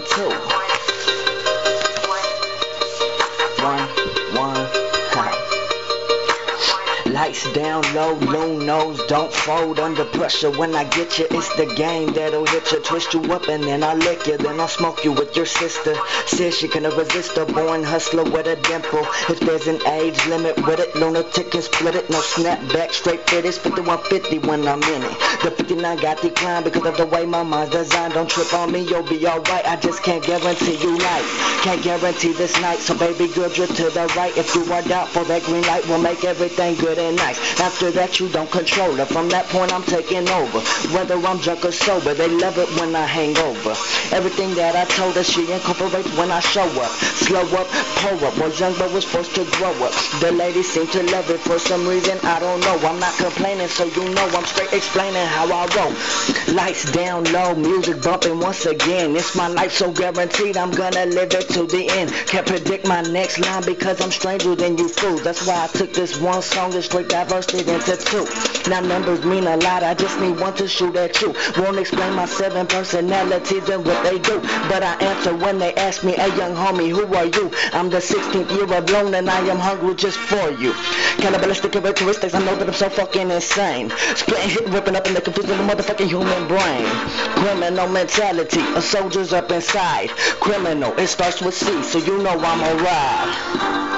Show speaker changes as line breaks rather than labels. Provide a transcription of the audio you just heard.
two. One, one, Lights down low, loon nose, don't fold under pressure. When I get you, it's the game that'll hit you, twist you up, and then I lick you. Then I'll smoke you with your sister. Says she couldn't resist a born hustler with a dimple. If there's an age limit with it, lunatic can split it. No snapback, straight fit. It's 5150 when I'm in it. The 59 got declined because of the way my mind's designed. Don't trip on me, you'll be alright. I just can't guarantee you light. Can't guarantee this night, so baby girl, drip to the right. If you are doubtful, that green light will make everything good and. After that, you don't control her. From that point, I'm taking over. Whether I'm drunk or sober, they love it when I hang over. Everything that I told her, she incorporates when I show up. Slow up, pull up. Was young but was forced to grow up. The ladies seem to love it for some reason. I don't know. I'm not complaining, so you know I'm straight explaining how I roll. Lights down low, music bumping once again. It's my life, so guaranteed I'm gonna live it to the end. Can't predict my next line because I'm stranger than you fools. That's why I took this one song and diversed it into two. Now numbers mean a lot, I just need one to shoot at you. Won't explain my seven personalities and what they do. But I answer when they ask me, hey young homie, who are you? I'm the 16th year alone and I am hungry just for you. Cannibalistic characteristics, I know that I'm so fucking insane. Splitting, hit, ripping up in the confusing the motherfucking human brain. Criminal mentality, a soldier's up inside. Criminal, it starts with C, so you know I'm alright.